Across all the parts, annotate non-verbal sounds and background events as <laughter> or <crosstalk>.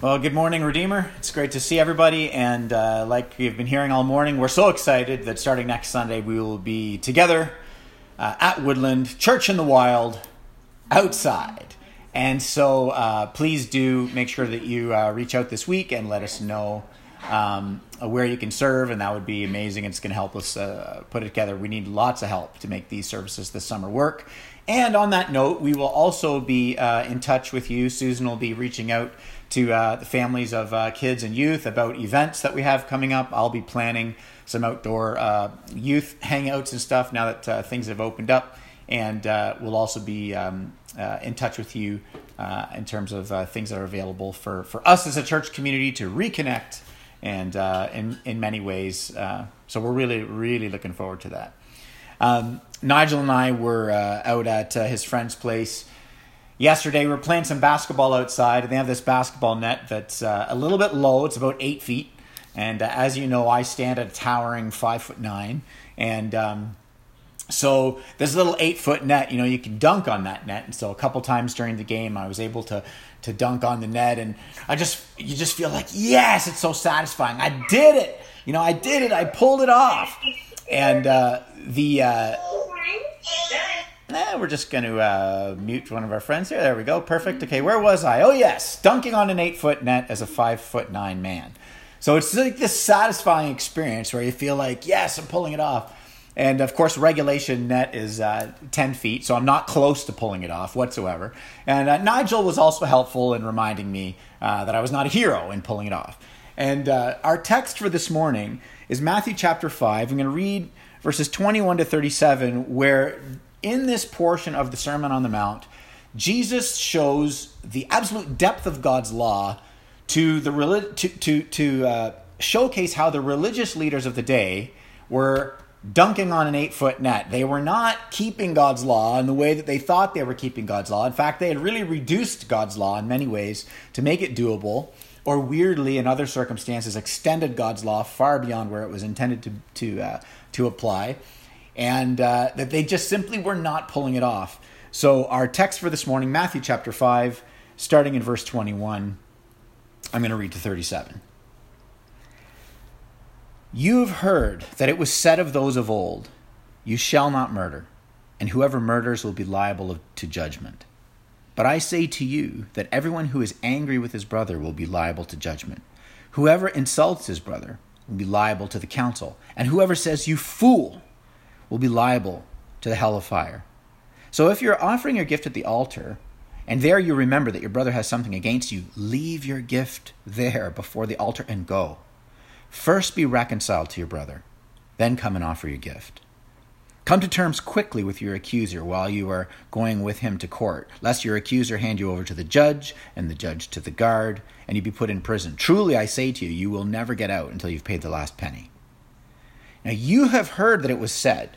Well, good morning, Redeemer. It's great to see everybody. And uh, like you've been hearing all morning, we're so excited that starting next Sunday, we will be together uh, at Woodland, Church in the Wild, outside. And so uh, please do make sure that you uh, reach out this week and let us know um, where you can serve. And that would be amazing. It's going to help us uh, put it together. We need lots of help to make these services this summer work. And on that note, we will also be uh, in touch with you. Susan will be reaching out to uh, the families of uh, kids and youth about events that we have coming up. I'll be planning some outdoor uh, youth hangouts and stuff now that uh, things have opened up. And uh, we'll also be um, in touch with you in terms of things that are available for, for us as a church community to reconnect and in, in many ways. so we're really, really looking forward to that. Um, Nigel and I were uh, out at uh, his friend's place yesterday. We were playing some basketball outside, and they have this basketball net that's uh, a little bit low. It's about eight feet, and uh, as you know, I stand at a towering five foot nine, and um, so this little eight foot net, you know, you can dunk on that net. And so a couple times during the game, I was able to to dunk on the net, and I just you just feel like yes, it's so satisfying. I did it. You know, I did it. I pulled it off, and uh, the. Eh, we're just going to uh, mute one of our friends here. There we go. Perfect. Okay, where was I? Oh, yes. Dunking on an eight foot net as a five foot nine man. So it's like this satisfying experience where you feel like, yes, I'm pulling it off. And of course, regulation net is uh, 10 feet, so I'm not close to pulling it off whatsoever. And uh, Nigel was also helpful in reminding me uh, that I was not a hero in pulling it off. And uh, our text for this morning is Matthew chapter 5. I'm going to read verses 21 to 37, where in this portion of the Sermon on the Mount, Jesus shows the absolute depth of God's law to the to to to uh, showcase how the religious leaders of the day were dunking on an eight foot net. They were not keeping God's law in the way that they thought they were keeping God's law. In fact, they had really reduced God's law in many ways to make it doable, or weirdly, in other circumstances, extended God's law far beyond where it was intended to to uh, to apply and uh, that they just simply were not pulling it off. So, our text for this morning, Matthew chapter 5, starting in verse 21, I'm going to read to 37. You have heard that it was said of those of old, You shall not murder, and whoever murders will be liable to judgment. But I say to you that everyone who is angry with his brother will be liable to judgment. Whoever insults his brother will be liable to the council, and whoever says, You fool, will be liable to the hell of fire. So if you're offering your gift at the altar, and there you remember that your brother has something against you, leave your gift there before the altar and go. First be reconciled to your brother, then come and offer your gift. Come to terms quickly with your accuser while you are going with him to court, lest your accuser hand you over to the judge, and the judge to the guard, and you be put in prison. Truly I say to you, you will never get out until you've paid the last penny. Now you have heard that it was said,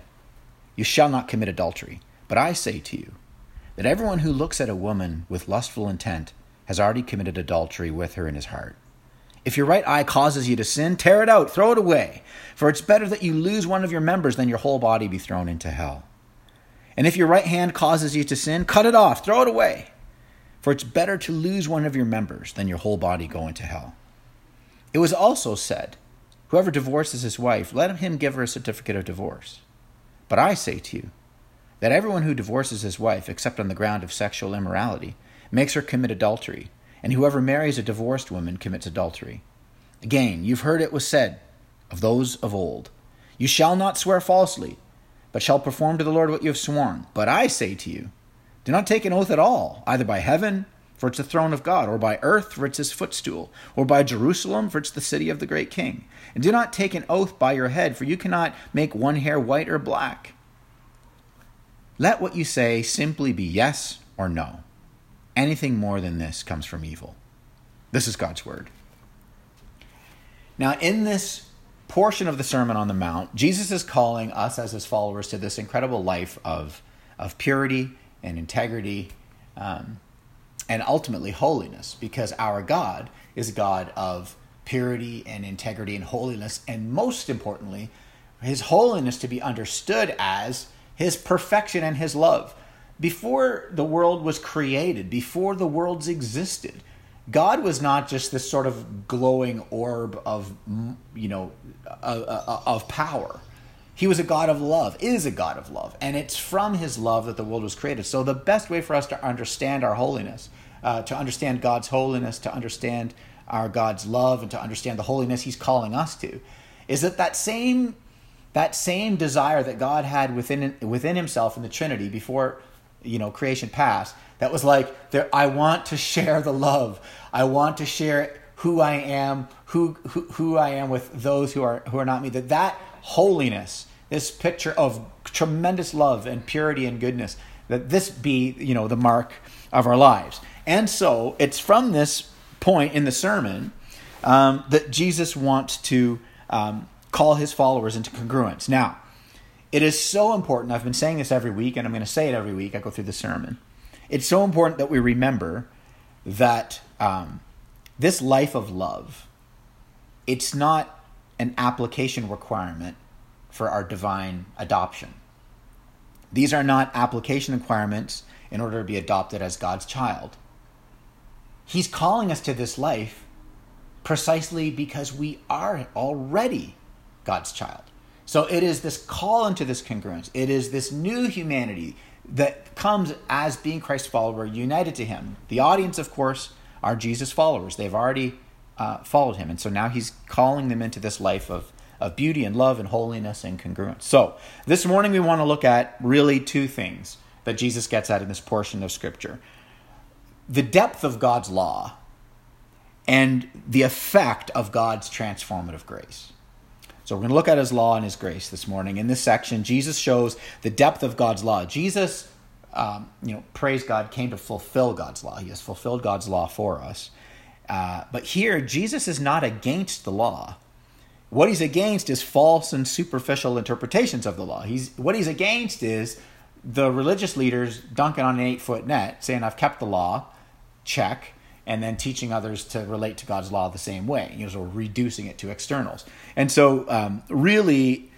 You shall not commit adultery. But I say to you, that everyone who looks at a woman with lustful intent has already committed adultery with her in his heart. If your right eye causes you to sin, tear it out, throw it away. For it's better that you lose one of your members than your whole body be thrown into hell. And if your right hand causes you to sin, cut it off, throw it away. For it's better to lose one of your members than your whole body go into hell. It was also said, Whoever divorces his wife, let him give her a certificate of divorce. But I say to you that everyone who divorces his wife, except on the ground of sexual immorality, makes her commit adultery, and whoever marries a divorced woman commits adultery. Again, you've heard it was said of those of old, You shall not swear falsely, but shall perform to the Lord what you have sworn. But I say to you, do not take an oath at all, either by heaven, for it's the throne of God, or by earth, for it's his footstool, or by Jerusalem, for it's the city of the great king. And do not take an oath by your head, for you cannot make one hair white or black. Let what you say simply be yes or no. Anything more than this comes from evil. This is God's word. Now, in this portion of the Sermon on the Mount, Jesus is calling us as his followers to this incredible life of, of purity and integrity. Um, and ultimately holiness, because our God is a God of purity and integrity and holiness, and most importantly, his holiness to be understood as his perfection and his love. Before the world was created, before the worlds existed, God was not just this sort of glowing orb of, you know, of power. He was a God of love, is a God of love, and it's from His love that the world was created. So the best way for us to understand our holiness, uh, to understand God's holiness, to understand our God's love, and to understand the holiness He's calling us to, is that that same that same desire that God had within within Himself in the Trinity before you know creation passed that was like i want to share the love. I want to share who i am who, who who i am with those who are who are not me. That that holiness this picture of tremendous love and purity and goodness that this be you know the mark of our lives and so it's from this point in the sermon um, that jesus wants to um, call his followers into congruence now it is so important. I've been saying this every week, and I'm going to say it every week. I go through the sermon. It's so important that we remember that um, this life of love, it's not an application requirement for our divine adoption. These are not application requirements in order to be adopted as God's child. He's calling us to this life precisely because we are already God's child. So it is this call into this congruence. It is this new humanity that comes as being Christ's follower, united to Him. The audience, of course, are Jesus' followers. They've already uh, followed Him. And so now He's calling them into this life of, of beauty and love and holiness and congruence. So this morning we want to look at really two things that Jesus gets at in this portion of Scripture the depth of God's law and the effect of God's transformative grace. So we're going to look at his law and his grace this morning. In this section, Jesus shows the depth of God's law. Jesus, um, you know, praise God, came to fulfill God's law. He has fulfilled God's law for us. Uh, but here, Jesus is not against the law. What he's against is false and superficial interpretations of the law. He's what he's against is the religious leaders dunking on an eight foot net, saying, "I've kept the law." Check and then teaching others to relate to God's law the same way, you know, so reducing it to externals. And so, um, really,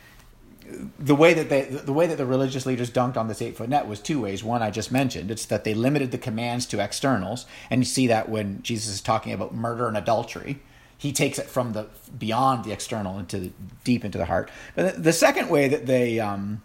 the way that they, the way that the religious leaders dunked on this eight foot net was two ways. One I just mentioned, it's that they limited the commands to externals, and you see that when Jesus is talking about murder and adultery, he takes it from the beyond the external into the, deep into the heart. But the second way that they um,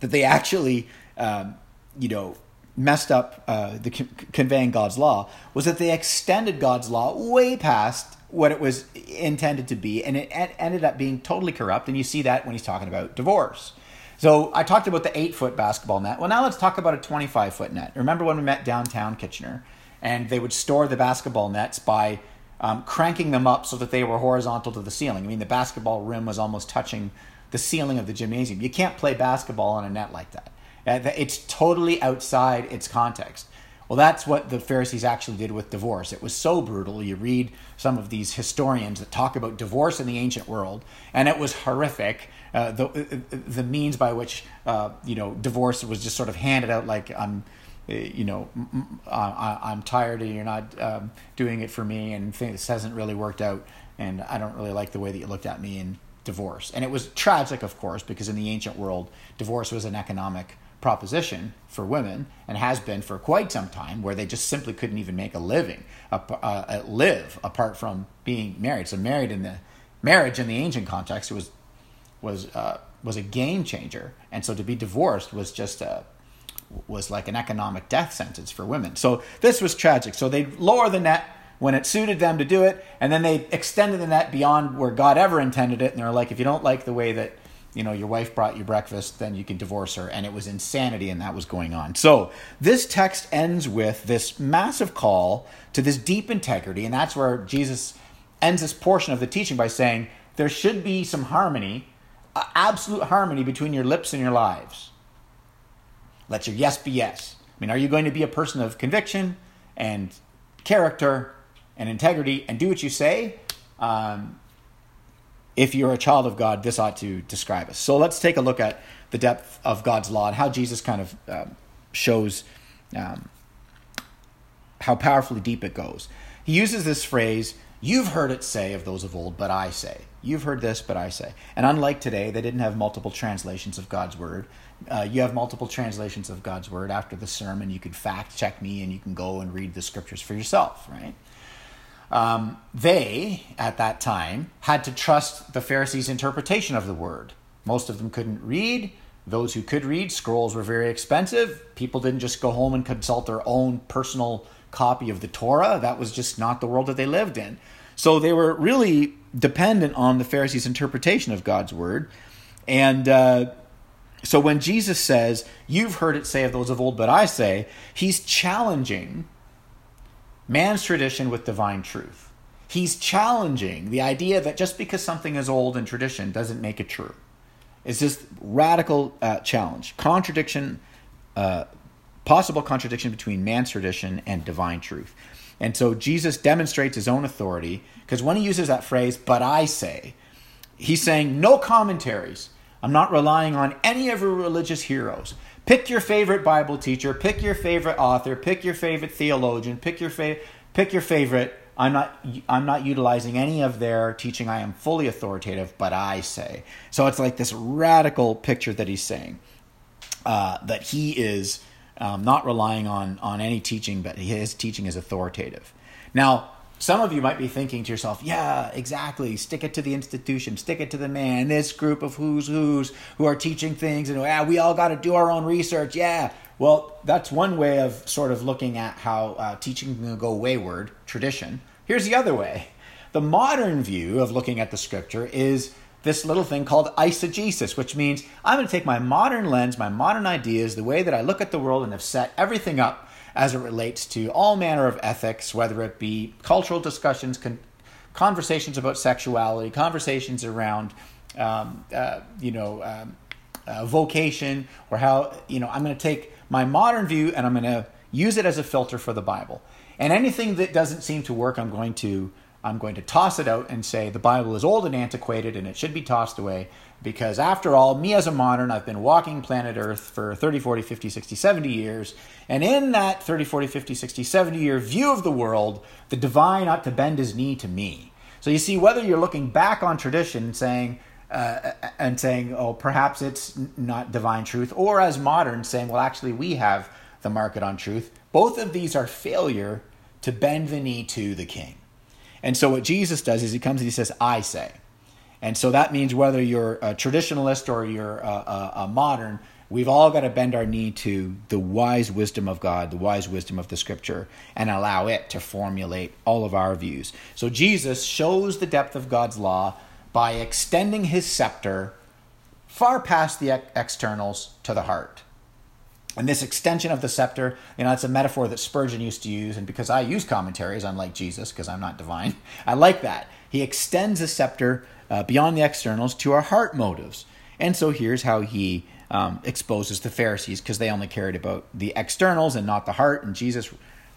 that they actually um, you know messed up uh, the conveying God's law was that they extended God's law way past what it was intended to be, and it ended up being totally corrupt. And you see that when he's talking about divorce. So I talked about the eight foot basketball net. Well, now let's talk about a 25 foot net. Remember when we met downtown Kitchener, and they would store the basketball nets by um, cranking them up so that they were horizontal to the ceiling. I mean, the basketball rim was almost touching the ceiling of the gymnasium. You can't play basketball on a net like that. It's totally outside its context. Well, that's what the Pharisees actually did with divorce. It was so brutal. You read some of these historians that talk about divorce in the ancient world, and it was horrific. Uh, the the means by which uh, you know divorce was just sort of handed out like I'm, you know, I'm tired and you're not um, doing it for me, and this hasn't really worked out, and I don't really like the way that you looked at me in divorce. And it was tragic, of course, because in the ancient world, divorce was an economic proposition for women and has been for quite some time where they just simply couldn't even make a living uh, uh, live apart from being married. So married in the marriage in the ancient context was was uh, was a game changer. And so to be divorced was just a was like an economic death sentence for women. So this was tragic. So they lower the net when it suited them to do it and then they extended the net beyond where god ever intended it. And they're like if you don't like the way that you know your wife brought you breakfast then you can divorce her. And it was insanity and that was going on. So this text ends with this massive call to this deep integrity. And that's where jesus ends this portion of the teaching by saying there should be some harmony absolute harmony between your lips and your lives. Let your yes be yes. I mean are you going to be a person of conviction and character and integrity and do what you say? Um, if you're a child of God, this ought to describe us. So let's take a look at the depth of God's law and how Jesus kind of um, shows um, how powerfully deep it goes. He uses this phrase, You've heard it say of those of old, but I say. You've heard this, but I say. And unlike today, they didn't have multiple translations of God's word. Uh, you have multiple translations of God's word. After the sermon, you can fact check me and you can go and read the scriptures for yourself, right? Um, they, at that time, had to trust the Pharisees' interpretation of the word. Most of them couldn't read. Those who could read, scrolls were very expensive. People didn't just go home and consult their own personal copy of the Torah. That was just not the world that they lived in. So they were really dependent on the Pharisees' interpretation of God's word. And uh, so when Jesus says, You've heard it say of those of old, but I say, he's challenging man's tradition with divine truth. He's challenging the idea that just because something is old in tradition doesn't make it true. It's this radical uh, challenge, contradiction, uh, possible contradiction between man's tradition and divine truth. And so Jesus demonstrates his own authority because when he uses that phrase, but I say, he's saying no commentaries. I'm not relying on any of your religious heroes. Pick your favorite Bible teacher, pick your favorite author, pick your favorite theologian, pick your fa- pick your favorite. I'm not I'm not utilizing any of their teaching. I am fully authoritative, but I say. So it's like this radical picture that he's saying uh, that he is um, not relying on on any teaching, but his teaching is authoritative. Now, some of you might be thinking to yourself, yeah, exactly. Stick it to the institution, stick it to the man, this group of who's who's who are teaching things, and yeah, we all got to do our own research. Yeah. Well, that's one way of sort of looking at how uh, teaching can go wayward, tradition. Here's the other way. The modern view of looking at the scripture is this little thing called eisegesis, which means I'm going to take my modern lens, my modern ideas, the way that I look at the world, and have set everything up as it relates to all manner of ethics, whether it be cultural discussions, con- conversations about sexuality, conversations around, um, uh, you know, um, uh, vocation, or how, you know, I'm going to take my modern view and I'm going to use it as a filter for the Bible. And anything that doesn't seem to work, I'm going to I'm going to toss it out and say the Bible is old and antiquated and it should be tossed away because after all, me as a modern, I've been walking planet Earth for 30, 40, 50, 60, 70 years. And in that 30, 40, 50, 60, 70 year view of the world, the divine ought to bend his knee to me. So you see, whether you're looking back on tradition saying, uh, and saying, oh, perhaps it's not divine truth, or as modern saying, well, actually, we have the market on truth, both of these are failure to bend the knee to the king. And so what Jesus does is he comes and he says, I say. And so that means whether you're a traditionalist or you're a, a, a, modern, we've all got to bend our knee to the wise wisdom of God, the wise wisdom of the scripture, and allow it to formulate all of our views. So Jesus shows the depth of God's law by extending his scepter far past the externals to the heart. And this extension of the scepter, you know, it's a metaphor that Spurgeon used to use. And because I use commentaries, unlike Jesus, because I'm not divine, <laughs> I like that. He extends the scepter uh, beyond the externals to our heart motives. And so here's how he um, exposes the Pharisees, because they only cared about the externals and not the heart. And Jesus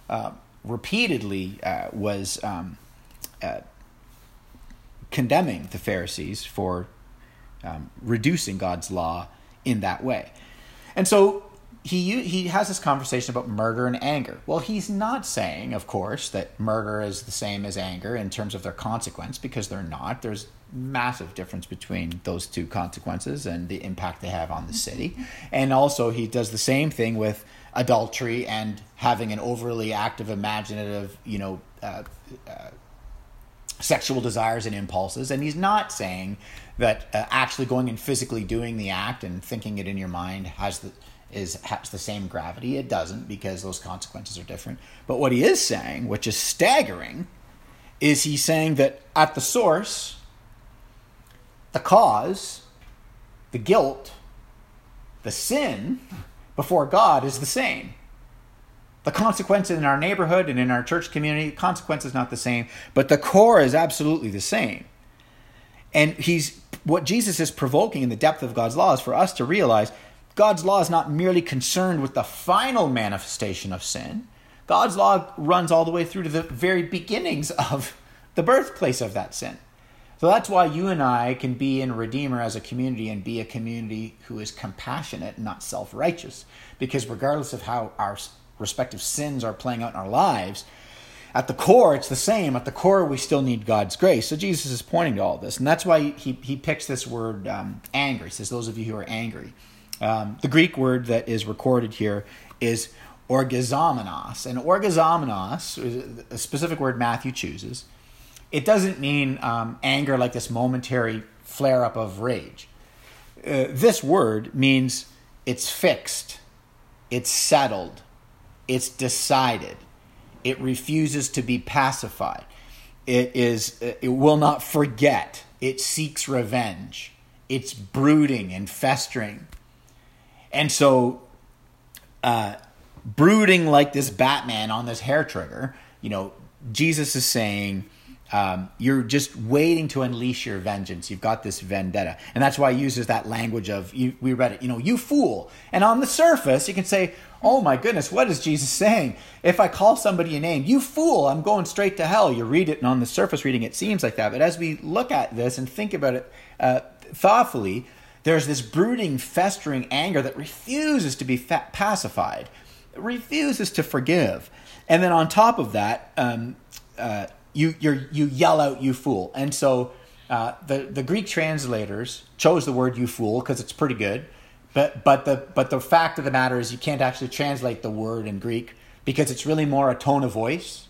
uh, repeatedly uh, was um, uh, condemning the Pharisees for um, reducing God's law in that way. And so he he has this conversation about murder and anger. Well, he's not saying, of course, that murder is the same as anger in terms of their consequence because they're not. There's massive difference between those two consequences and the impact they have on the city. And also, he does the same thing with adultery and having an overly active, imaginative, you know. Uh, uh, sexual desires and impulses and he's not saying that uh, actually going and physically doing the act and thinking it in your mind has the is has the same gravity. It doesn't because those consequences are different. But what he is saying, which is staggering, is he's saying that at the source, the cause, the guilt, the sin before God is the same. The consequence in our neighborhood and in our church community, the consequence is not the same, but the core is absolutely the same. And he's what Jesus is provoking in the depth of God's law is for us to realize God's law is not merely concerned with the final manifestation of sin. God's law runs all the way through to the very beginnings of the birthplace of that sin. So that's why you and I can be in Redeemer as a community and be a community who is compassionate not self righteous. Because regardless of how our respective sins are playing out in our lives, at the core, it's the same. At the core, we still need God's grace. So Jesus is pointing to all this. And that's why he, he picks this word um, angry. He says, Those of you who are angry. Um, the Greek word that is recorded here is orgizomenos. And orgizomenos, is a specific word Matthew chooses, it doesn't mean um, anger like this momentary flare up of rage. Uh, this word means it's fixed, it's settled, it's decided, it refuses to be pacified, it is uh, it will not forget, it seeks revenge, it's brooding and festering, and so. Uh, brooding like this Batman on this hair trigger, you know, Jesus is saying, um, you're just waiting to unleash your vengeance. You've got this vendetta. And that's why he uses that language of, you, we read it, you know, you fool. And on the surface, you can say, oh my goodness, what is Jesus saying? If I call somebody a name, you fool, I'm going straight to hell. You read it, and on the surface reading, it seems like that. But as we look at this and think about it uh, thoughtfully, there's this brooding, festering anger that refuses to be fa- pacified refuses to forgive. And then on top of that, um, uh, you you yell out, "You fool!" And so uh, the the Greek translators chose the word "you fool" because it's pretty good. But but the but the fact of the matter is, you can't actually translate the word in Greek because it's really more a tone of voice.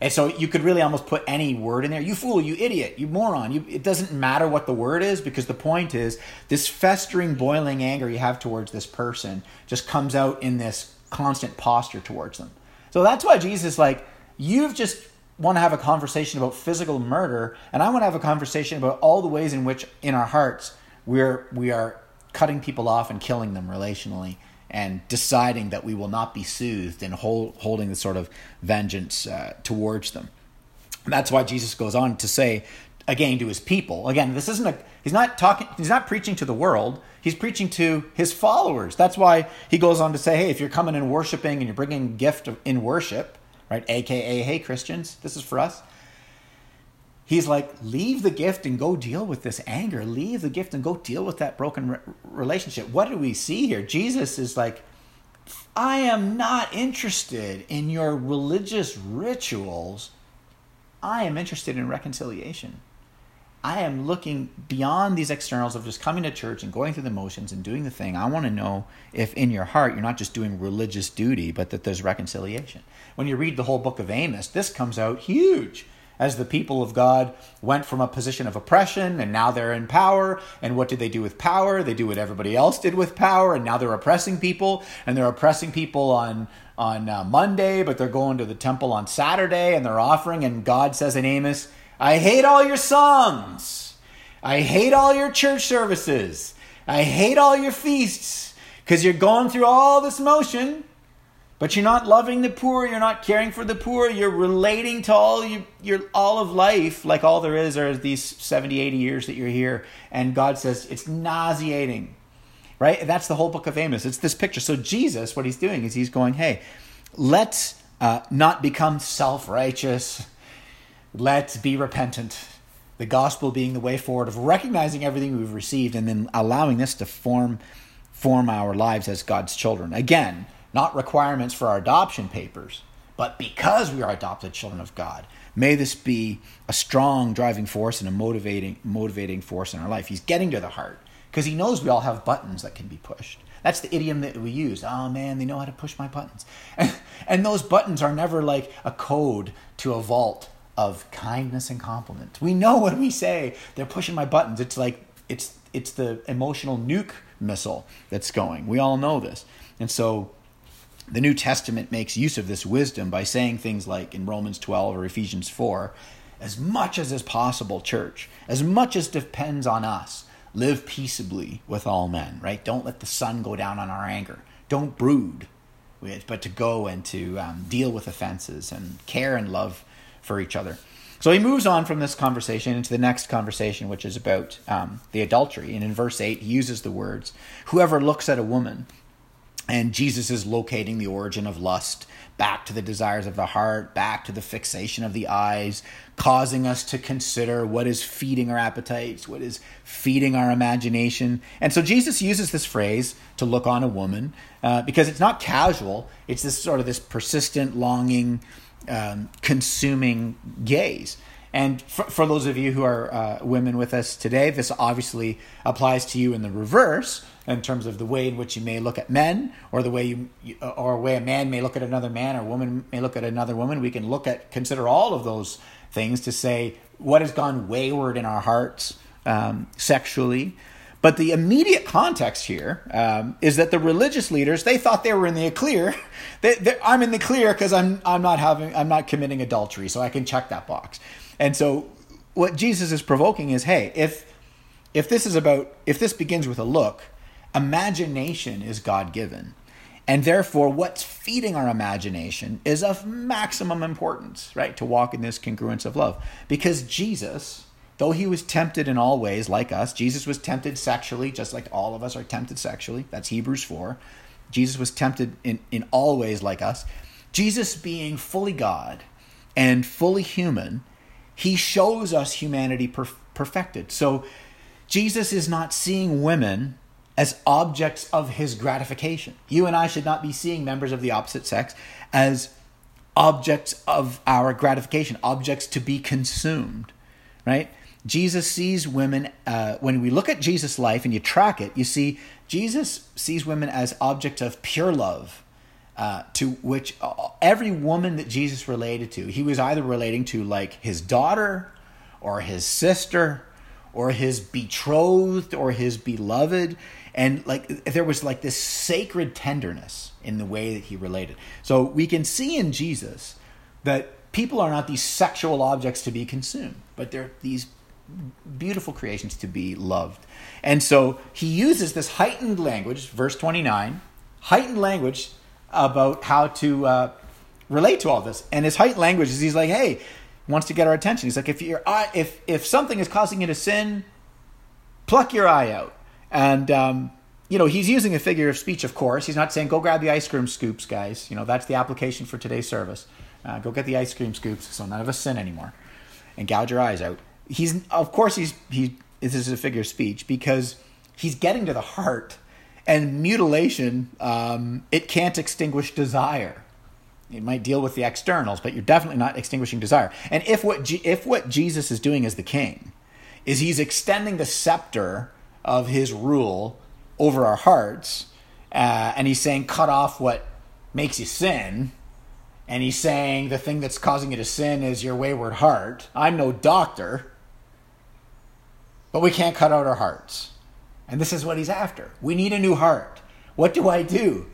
And so you could really almost put any word in there. You fool, you idiot, you moron. You, it doesn't matter what the word is because the point is this festering, boiling anger you have towards this person just comes out in this constant posture towards them. So that's why Jesus like, you've just want to have a conversation about physical murder, and I want to have a conversation about all the ways in which in our hearts we're we are cutting people off and killing them relationally and deciding that we will not be soothed and hold, holding the sort of vengeance uh, towards them. And that's why Jesus goes on to say again to his people. Again, this isn't a he's not talking he's not preaching to the world. He's preaching to his followers. That's why he goes on to say, "Hey, if you're coming and worshiping and you're bringing gift in worship, right? AKA, hey Christians, this is for us." He's like, leave the gift and go deal with this anger. Leave the gift and go deal with that broken re- relationship. What do we see here? Jesus is like, I am not interested in your religious rituals. I am interested in reconciliation. I am looking beyond these externals of just coming to church and going through the motions and doing the thing. I want to know if in your heart you're not just doing religious duty, but that there's reconciliation. When you read the whole book of Amos, this comes out huge as the people of God went from a position of oppression and now they're in power. And what did they do with power? They do what everybody else did with power, and now they're oppressing people, and they're oppressing people on on uh, Monday, but they're going to the temple on Saturday and they're offering. And God says in Amos, I hate all your songs. I hate all your church services. I hate all your feasts because you're going through all this motion, but you're not loving the poor. You're not caring for the poor. You're relating to all you, your all of life, like all there is are these 70, 80 years that you're here. And God says it's nauseating, right? That's the whole book of Amos. It's this picture. So Jesus, what he's doing is he's going, hey, let's uh, not become self righteous Let's be repentant. The gospel being the way forward of recognizing everything we've received and then allowing this to form form our lives as God's children. Again, not requirements for our adoption papers, but because we are adopted children of God. May this be a strong driving force and a motivating motivating force in our life. He's getting to the heart because he knows we all have buttons that can be pushed. That's the idiom that we use. Oh man, they know how to push my buttons. And, and those buttons are never like a code to a vault of kindness and compliment. We know when we say they're pushing my buttons, it's like it's it's the emotional nuke missile that's going. We all know this. And so the New Testament makes use of this wisdom by saying things like in Romans 12 or Ephesians 4, as much as is possible, church, as much as depends on us, live peaceably with all men, right? Don't let the sun go down on our anger. Don't brood, but to go and to um, deal with offenses and care and love for each other. So he moves on from this conversation into the next conversation, which is about um, the adultery. And in verse 8, he uses the words, Whoever looks at a woman, and Jesus is locating the origin of lust back to the desires of the heart, back to the fixation of the eyes, causing us to consider what is feeding our appetites, what is feeding our imagination. And so Jesus uses this phrase to look on a woman uh, because it's not casual, it's this sort of this persistent longing um, consuming gaze. And for, for those of you who are uh, women with us today, this obviously applies to you in the reverse in terms of the way in which you may look at men, or the way you, or a way a man may look at another man, or a woman may look at another woman. We can look at consider all of those things to say what has gone wayward in our hearts um, sexually. But the immediate context here um, is that the religious leaders they thought they were in the clear. <laughs> They, I'm in the clear because I'm I'm not having I'm not committing adultery, so I can check that box. And so what Jesus is provoking is, hey, if if this is about if this begins with a look, imagination is God given. And therefore, what's feeding our imagination is of maximum importance, right? To walk in this congruence of love. Because Jesus, though he was tempted in all ways like us, Jesus was tempted sexually, just like all of us are tempted sexually. That's Hebrews 4. Jesus was tempted in, in all ways like us. Jesus, being fully God and fully human, he shows us humanity perf- perfected. So Jesus is not seeing women as objects of his gratification. You and I should not be seeing members of the opposite sex as objects of our gratification, objects to be consumed, right? Jesus sees women, uh, when we look at Jesus' life and you track it, you see Jesus sees women as objects of pure love. Uh, to which uh, every woman that Jesus related to, he was either relating to like his daughter or his sister or his betrothed or his beloved and like there was like this sacred tenderness in the way that he related. So we can see in jesus that people are not these sexual objects to be consumed but they're these beautiful creations to be loved. And so he uses this heightened language verse 29 heightened language about how to uh, relate to all this. And his heightened language is he's like hey wants to get our attention. He's like if your eye if if something is causing you to sin pluck your eye out and, um, you know, he's using a figure of speech, of course. He's not saying, go grab the ice cream scoops, guys. You know, that's the application for today's service. Uh, go get the ice cream scoops so none of us sin anymore and gouge your eyes out. He's, of course, he's, he, this is a figure of speech because he's getting to the heart and mutilation, um, it can't extinguish desire. It might deal with the externals, but you're definitely not extinguishing desire. And if what, G- if what Jesus is doing as the king is he's extending the scepter of his rule over our hearts. Uh, and he's saying, cut off what makes you sin. And he's saying the thing that's causing you to sin is your wayward heart. I'm no doctor, but we can't cut out our hearts. And this is what he's after. We need a new heart. What do I do?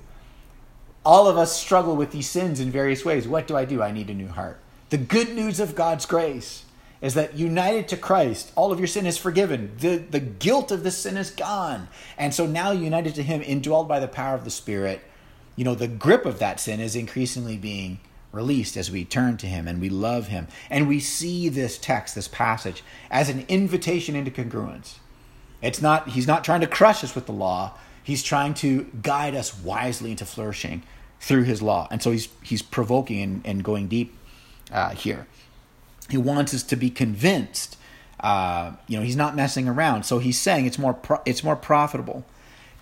All of us struggle with these sins in various ways. What do I do? I need a new heart. The good news of God's grace is that united to Christ, all of your sin is forgiven. The, the guilt of the sin is gone. And so now, united to Him, indwelled by the power of the Spirit, you know, the grip of that sin is increasingly being released as we turn to Him and we love Him. And we see this text, this passage, as an invitation into congruence. It's not, He's not trying to crush us with the law, He's trying to guide us wisely into flourishing through His law. And so He's, he's provoking and, and going deep uh, here. He wants us to be convinced. Uh, you know, he's not messing around. So he's saying it's more pro- it's more profitable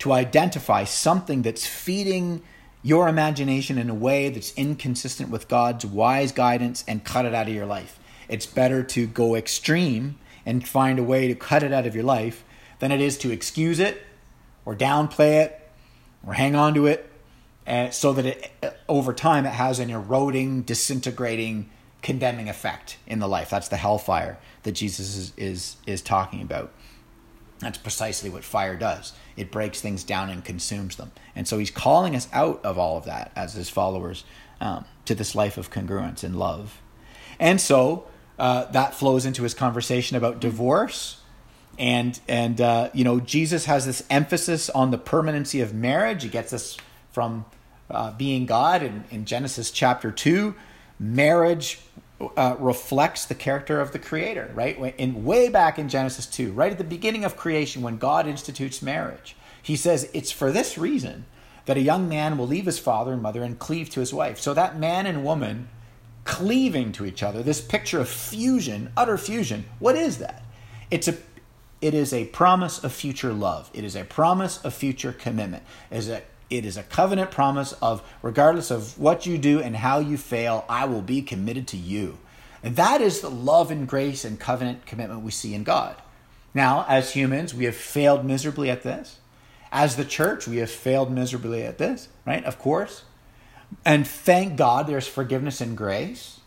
to identify something that's feeding your imagination in a way that's inconsistent with God's wise guidance and cut it out of your life. It's better to go extreme and find a way to cut it out of your life than it is to excuse it or downplay it or hang on to it uh, so that it, over time it has an eroding, disintegrating condemning effect in the life. That's the hellfire that Jesus is, is, is talking about. That's precisely what fire does. It breaks things down and consumes them. And so he's calling us out of all of that as his followers um, to this life of congruence and love. And so uh, that flows into his conversation about divorce. And, and uh, you know, Jesus has this emphasis on the permanency of marriage. He gets this from uh, being God in, in Genesis chapter 2 marriage uh, reflects the character of the creator right? In way back in genesis 2 right at the beginning of creation when god institutes marriage he says it's for this reason that a young man will leave his father and mother and cleave to his wife. So that man and woman cleaving to each other this picture of fusion utter fusion what is that? It's a it is a promise of future love. It is a promise of future commitment. It is a it is a covenant promise of regardless of what you do and how you fail, I will be committed to you. And that is the love and grace and covenant commitment we see in God. Now, as humans, we have failed miserably at this. As the church, we have failed miserably at this, right? Of course. And thank God there's forgiveness and grace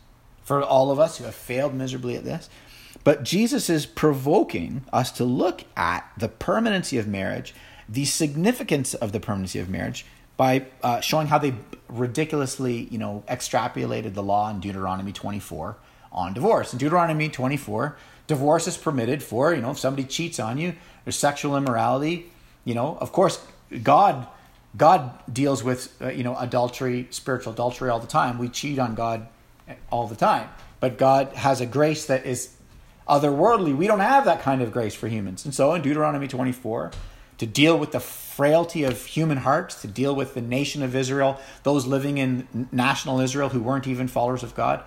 for all of us who have failed miserably at this. But Jesus is provoking us to look at the permanency of marriage, the significance of the permanency of marriage, by uh, showing how they ridiculously, you know, extrapolated the law in Deuteronomy 24 on divorce. In Deuteronomy 24, divorce is permitted for, you know, if somebody cheats on you, there's sexual immorality, you know, of course, God God deals with, uh, you know, adultery, spiritual adultery all the time. We cheat on God all the time. But God has a grace that is otherworldly. We don't have that kind of grace for humans. And so in Deuteronomy 24, to deal with the frailty of human hearts, to deal with the nation of Israel, those living in national Israel who weren't even followers of God,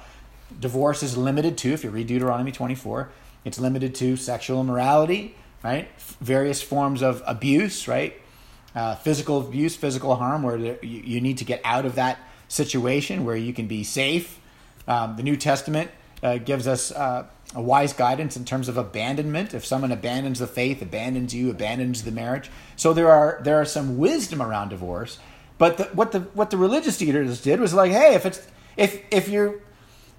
divorce is limited to, if you read Deuteronomy 24, it's limited to sexual immorality, right? Various forms of abuse, right? Uh, physical abuse, physical harm, where you, you need to get out of that situation where you can be safe. Um, the New Testament uh, gives us uh, a wise guidance in terms of abandonment. If someone abandons the faith, abandons you, abandons the marriage, so there are there are some wisdom around divorce. But the, what the what the religious leaders did was like, hey, if it's if if you're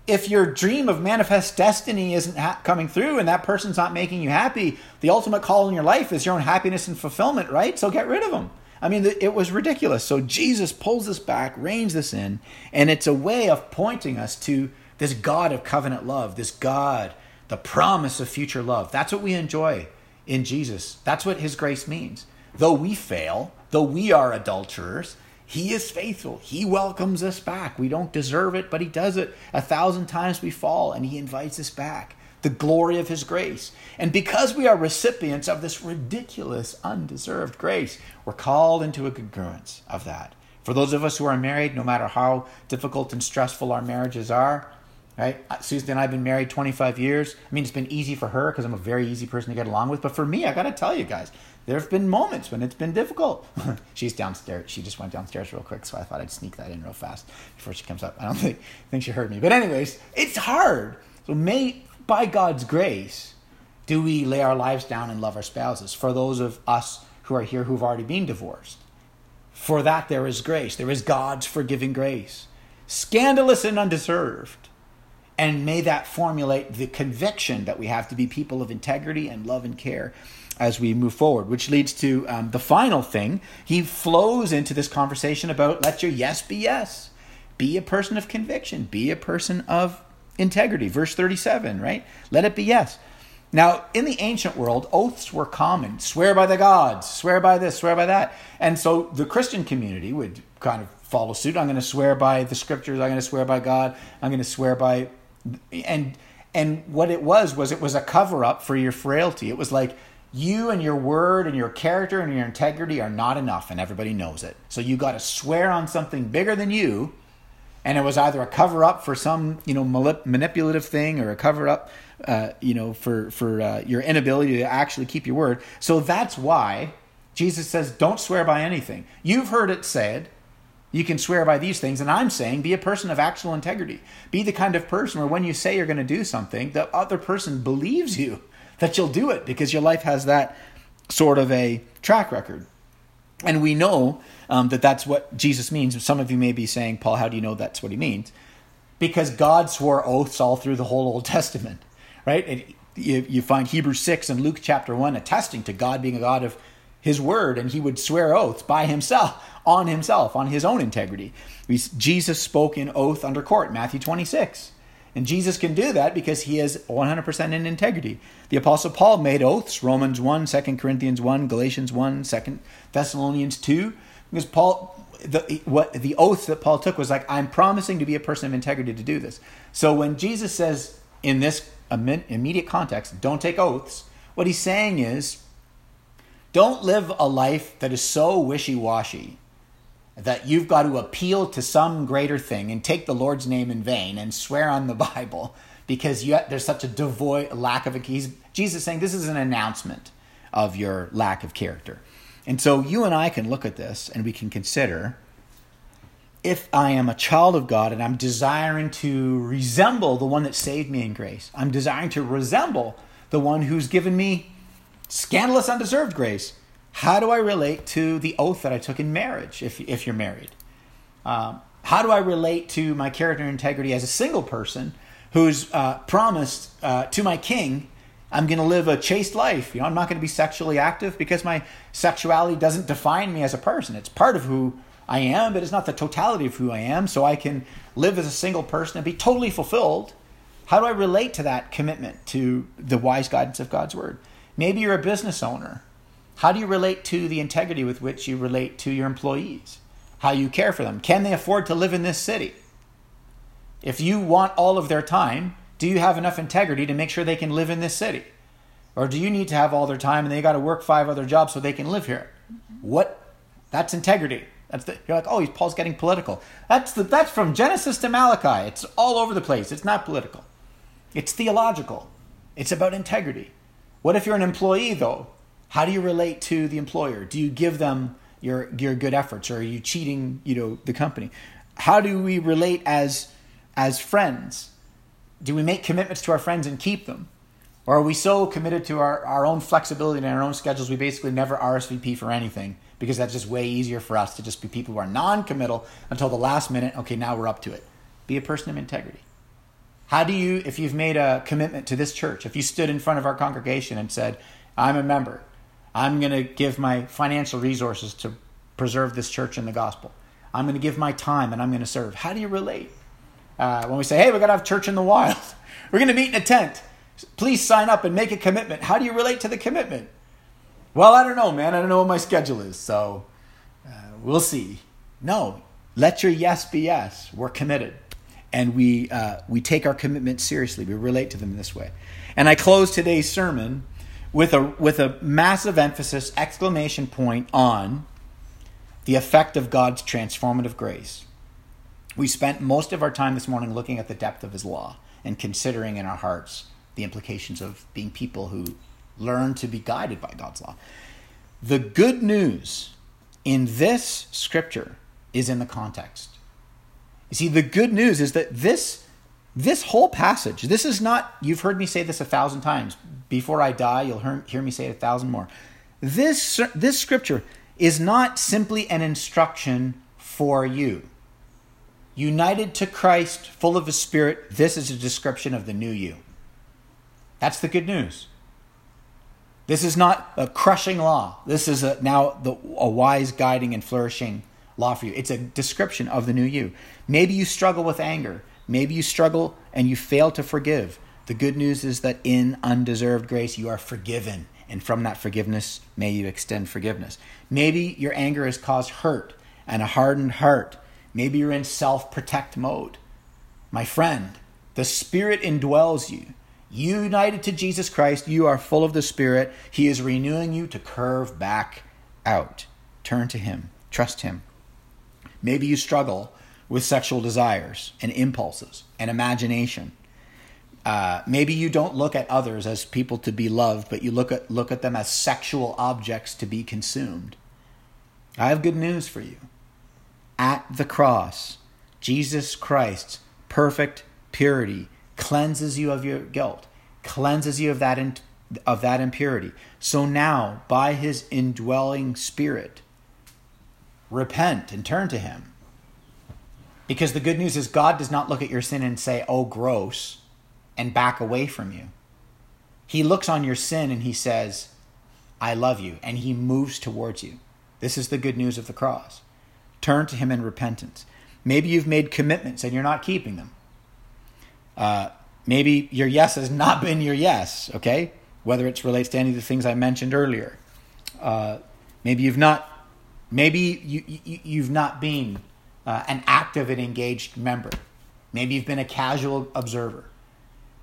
if your dream of manifest destiny isn't ha- coming through and that person's not making you happy, the ultimate call in your life is your own happiness and fulfillment, right? So get rid of them. I mean, it was ridiculous. So Jesus pulls this back, reins this in, and it's a way of pointing us to this God of covenant love, this God, the promise of future love. That's what we enjoy in Jesus. That's what his grace means. Though we fail, though we are adulterers, he is faithful. He welcomes us back. We don't deserve it, but He does it. A thousand times we fall, and He invites us back. The glory of His grace. And because we are recipients of this ridiculous, undeserved grace, we're called into a congruence of that. For those of us who are married, no matter how difficult and stressful our marriages are, right? Susan and I have been married 25 years. I mean, it's been easy for her because I'm a very easy person to get along with. But for me, I got to tell you guys, there have been moments when it's been difficult. <laughs> She's downstairs. She just went downstairs real quick, so I thought I'd sneak that in real fast before she comes up. I don't <laughs> think think she heard me, but anyways, it's hard. So may by God's grace do we lay our lives down and love our spouses. For those of us who are here who've already been divorced, for that there is grace. There is God's forgiving grace, scandalous and undeserved. And may that formulate the conviction that we have to be people of integrity and love and care as we move forward, which leads to um, the final thing. He flows into this conversation about let your yes be yes. Be a person of conviction, be a person of integrity. Verse 37, right? Let it be yes. Now, in the ancient world, oaths were common. Swear by the gods, swear by this, swear by that. And so the Christian community would kind of follow suit. I'm going to swear by the scriptures, I'm going to swear by God, I'm going to swear by and and what it was was it was a cover up for your frailty. It was like you and your word and your character and your integrity are not enough and everybody knows it. So you got to swear on something bigger than you and it was either a cover up for some you know manipulative thing or a cover up uh, you know for for uh, your inability to actually keep your word. So that's why jesus says don't swear by anything. You've heard it said you can swear by these things and i'm saying be a person of actual integrity be the kind of person where when you say you're going to do something the other person believes you <laughs> that you'll do it because your life has that sort of a track record. And we know um, that that's what Jesus means. Some of you may be saying, Paul, how do you know that's what he means? Because God swore oaths all through the whole Old Testament, right? You, you find Hebrews 6 and Luke chapter 1 attesting to God being a God of his word, and he would swear oaths by himself, on himself, on his own integrity. Jesus spoke in oath under court, Matthew 26. And Jesus can do that because he is 100% in integrity. The Apostle Paul made oaths, Romans 1, 2 Corinthians 1, Galatians 1, 2 Thessalonians 2, because Paul, the, what, the oath that Paul took was like, I'm promising to be a person of integrity to do this. So when Jesus says in this immediate context, don't take oaths, what he's saying is, don't live a life that is so wishy washy that you've got to appeal to some greater thing and take the Lord's name in vain and swear on the <laughs> Bible because you, there's such a devoid lack of a he's, Jesus saying this is an announcement of your lack of character. And so you and I can look at this and we can consider if I am a child of God and I'm desiring to resemble the one that saved me in grace, I'm desiring to resemble the one who's given me scandalous, undeserved grace, how do I relate to the oath that I took in marriage if, if you're married? Um, how do I relate to my character integrity as a single person who's uh, promised uh, to my king I'm going to live a chaste life. You know, I'm not going to be sexually active because my sexuality doesn't define me as a person. It's part of who I am, but it's not the totality of who I am. So I can live as a single person and be totally fulfilled. How do I relate to that commitment to the wise guidance of God's word? Maybe you're a business owner. How do you relate to the integrity with which you relate to your employees? How you care for them? Can they afford to live in this city? If you want all of their time, do you have enough integrity to make sure they can live in this city? Or do you need to have all their time and they got to work five other jobs so they can live here? Mm-hmm. What? That's integrity. That's the, you're like, oh, Paul's getting political. That's the, that's from Genesis to Malachi. It's all over the place. It's not political. It's theological. It's about integrity. What if you're an employee though? How do you relate to the employer? Do you give them your your good efforts, or are you cheating? You know the company. How do we relate as as friends? do we make commitments to our friends and keep them? Or are we so committed to our, our own flexibility and our own schedules we basically never RSVP for anything because that's just way easier for us to just be people who are non committal until the last minute. Okay, now we're up to it. Be a person of integrity. How do you, if you've made a commitment to this church, if you stood in front of our congregation and said, I'm a member, I'm going to give my financial resources to preserve this church and the gospel, I'm going to give my time and I'm going to serve, how do you relate? Uh, when we say, hey, we're going to have church in the wild, <laughs> we're going to meet in a tent. Please sign up and make a commitment. How do you relate to the commitment? Well, I don't know, man. I don't know what my schedule is, so uh, we'll see. No, let your yes be yes. We're committed, and we uh, we take our commitment seriously. We relate to them this way. And I close today's sermon with a with a massive emphasis, exclamation point on the effect of God's transformative grace. We spent most of our time this morning looking at the depth of his law and considering in our hearts the implications of being people who learn to be guided by God's law. The good news in this scripture is in the context. You see, the good news is that this this whole passage, this is not, you've heard me say this a thousand times. Before I die, you'll hear, hear me say it a thousand more. This, this scripture is not simply an instruction for you. United to Christ, full of His Spirit, this is a description of the new you. That's the good news. This is not a crushing law. This is a, now the, a wise, guiding, and flourishing law for you. It's a description of the new you. Maybe you struggle with anger. Maybe you struggle and you fail to forgive. The good news is that in undeserved grace, you are forgiven. And from that forgiveness, may you extend forgiveness. Maybe your anger has caused hurt and a hardened heart Maybe you're in self protect mode. My friend, the Spirit indwells you. United to Jesus Christ, you are full of the Spirit. He is renewing you to curve back out. Turn to Him, trust Him. Maybe you struggle with sexual desires and impulses and imagination. Uh, maybe you don't look at others as people to be loved, but you look at, look at them as sexual objects to be consumed. I have good news for you at the cross, Jesus Christ's perfect purity cleanses you of your guilt, cleanses you of that in, of that impurity. So now, by his indwelling spirit, repent and turn to him. Because the good news is God does not look at your sin and say, "Oh, gross," and back away from you. He looks on your sin and he says, "I love you," and he moves towards you. This is the good news of the cross. Turn to Him in repentance. Maybe you've made commitments and you're not keeping them. Uh, maybe your yes has not been your yes, okay? Whether it relates to any of the things I mentioned earlier. Uh, maybe you've not, maybe you, you, you've not been uh, an active and engaged member. Maybe you've been a casual observer.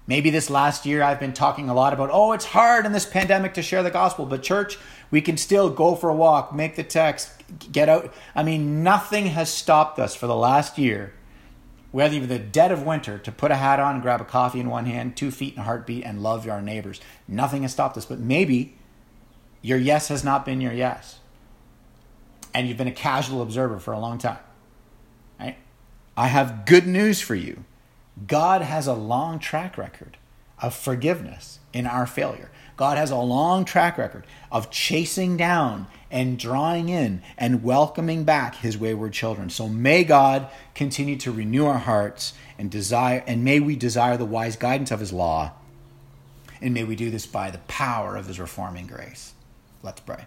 Maybe this last year I've been talking a lot about, oh, it's hard in this pandemic to share the gospel, but church, we can still go for a walk, make the text, get out. I mean, nothing has stopped us for the last year, whether you're the dead of winter, to put a hat on grab a coffee in one hand, two feet in a heartbeat, and love our neighbors. Nothing has stopped us. But maybe your yes has not been your yes. And you've been a casual observer for a long time. Right? I have good news for you. God has a long track record of forgiveness in our failure. God has a long track record of chasing down and drawing in and welcoming back his wayward children. So may God continue to renew our hearts and desire and may we desire the wise guidance of his law. And may we do this by the power of his reforming grace. Let's pray.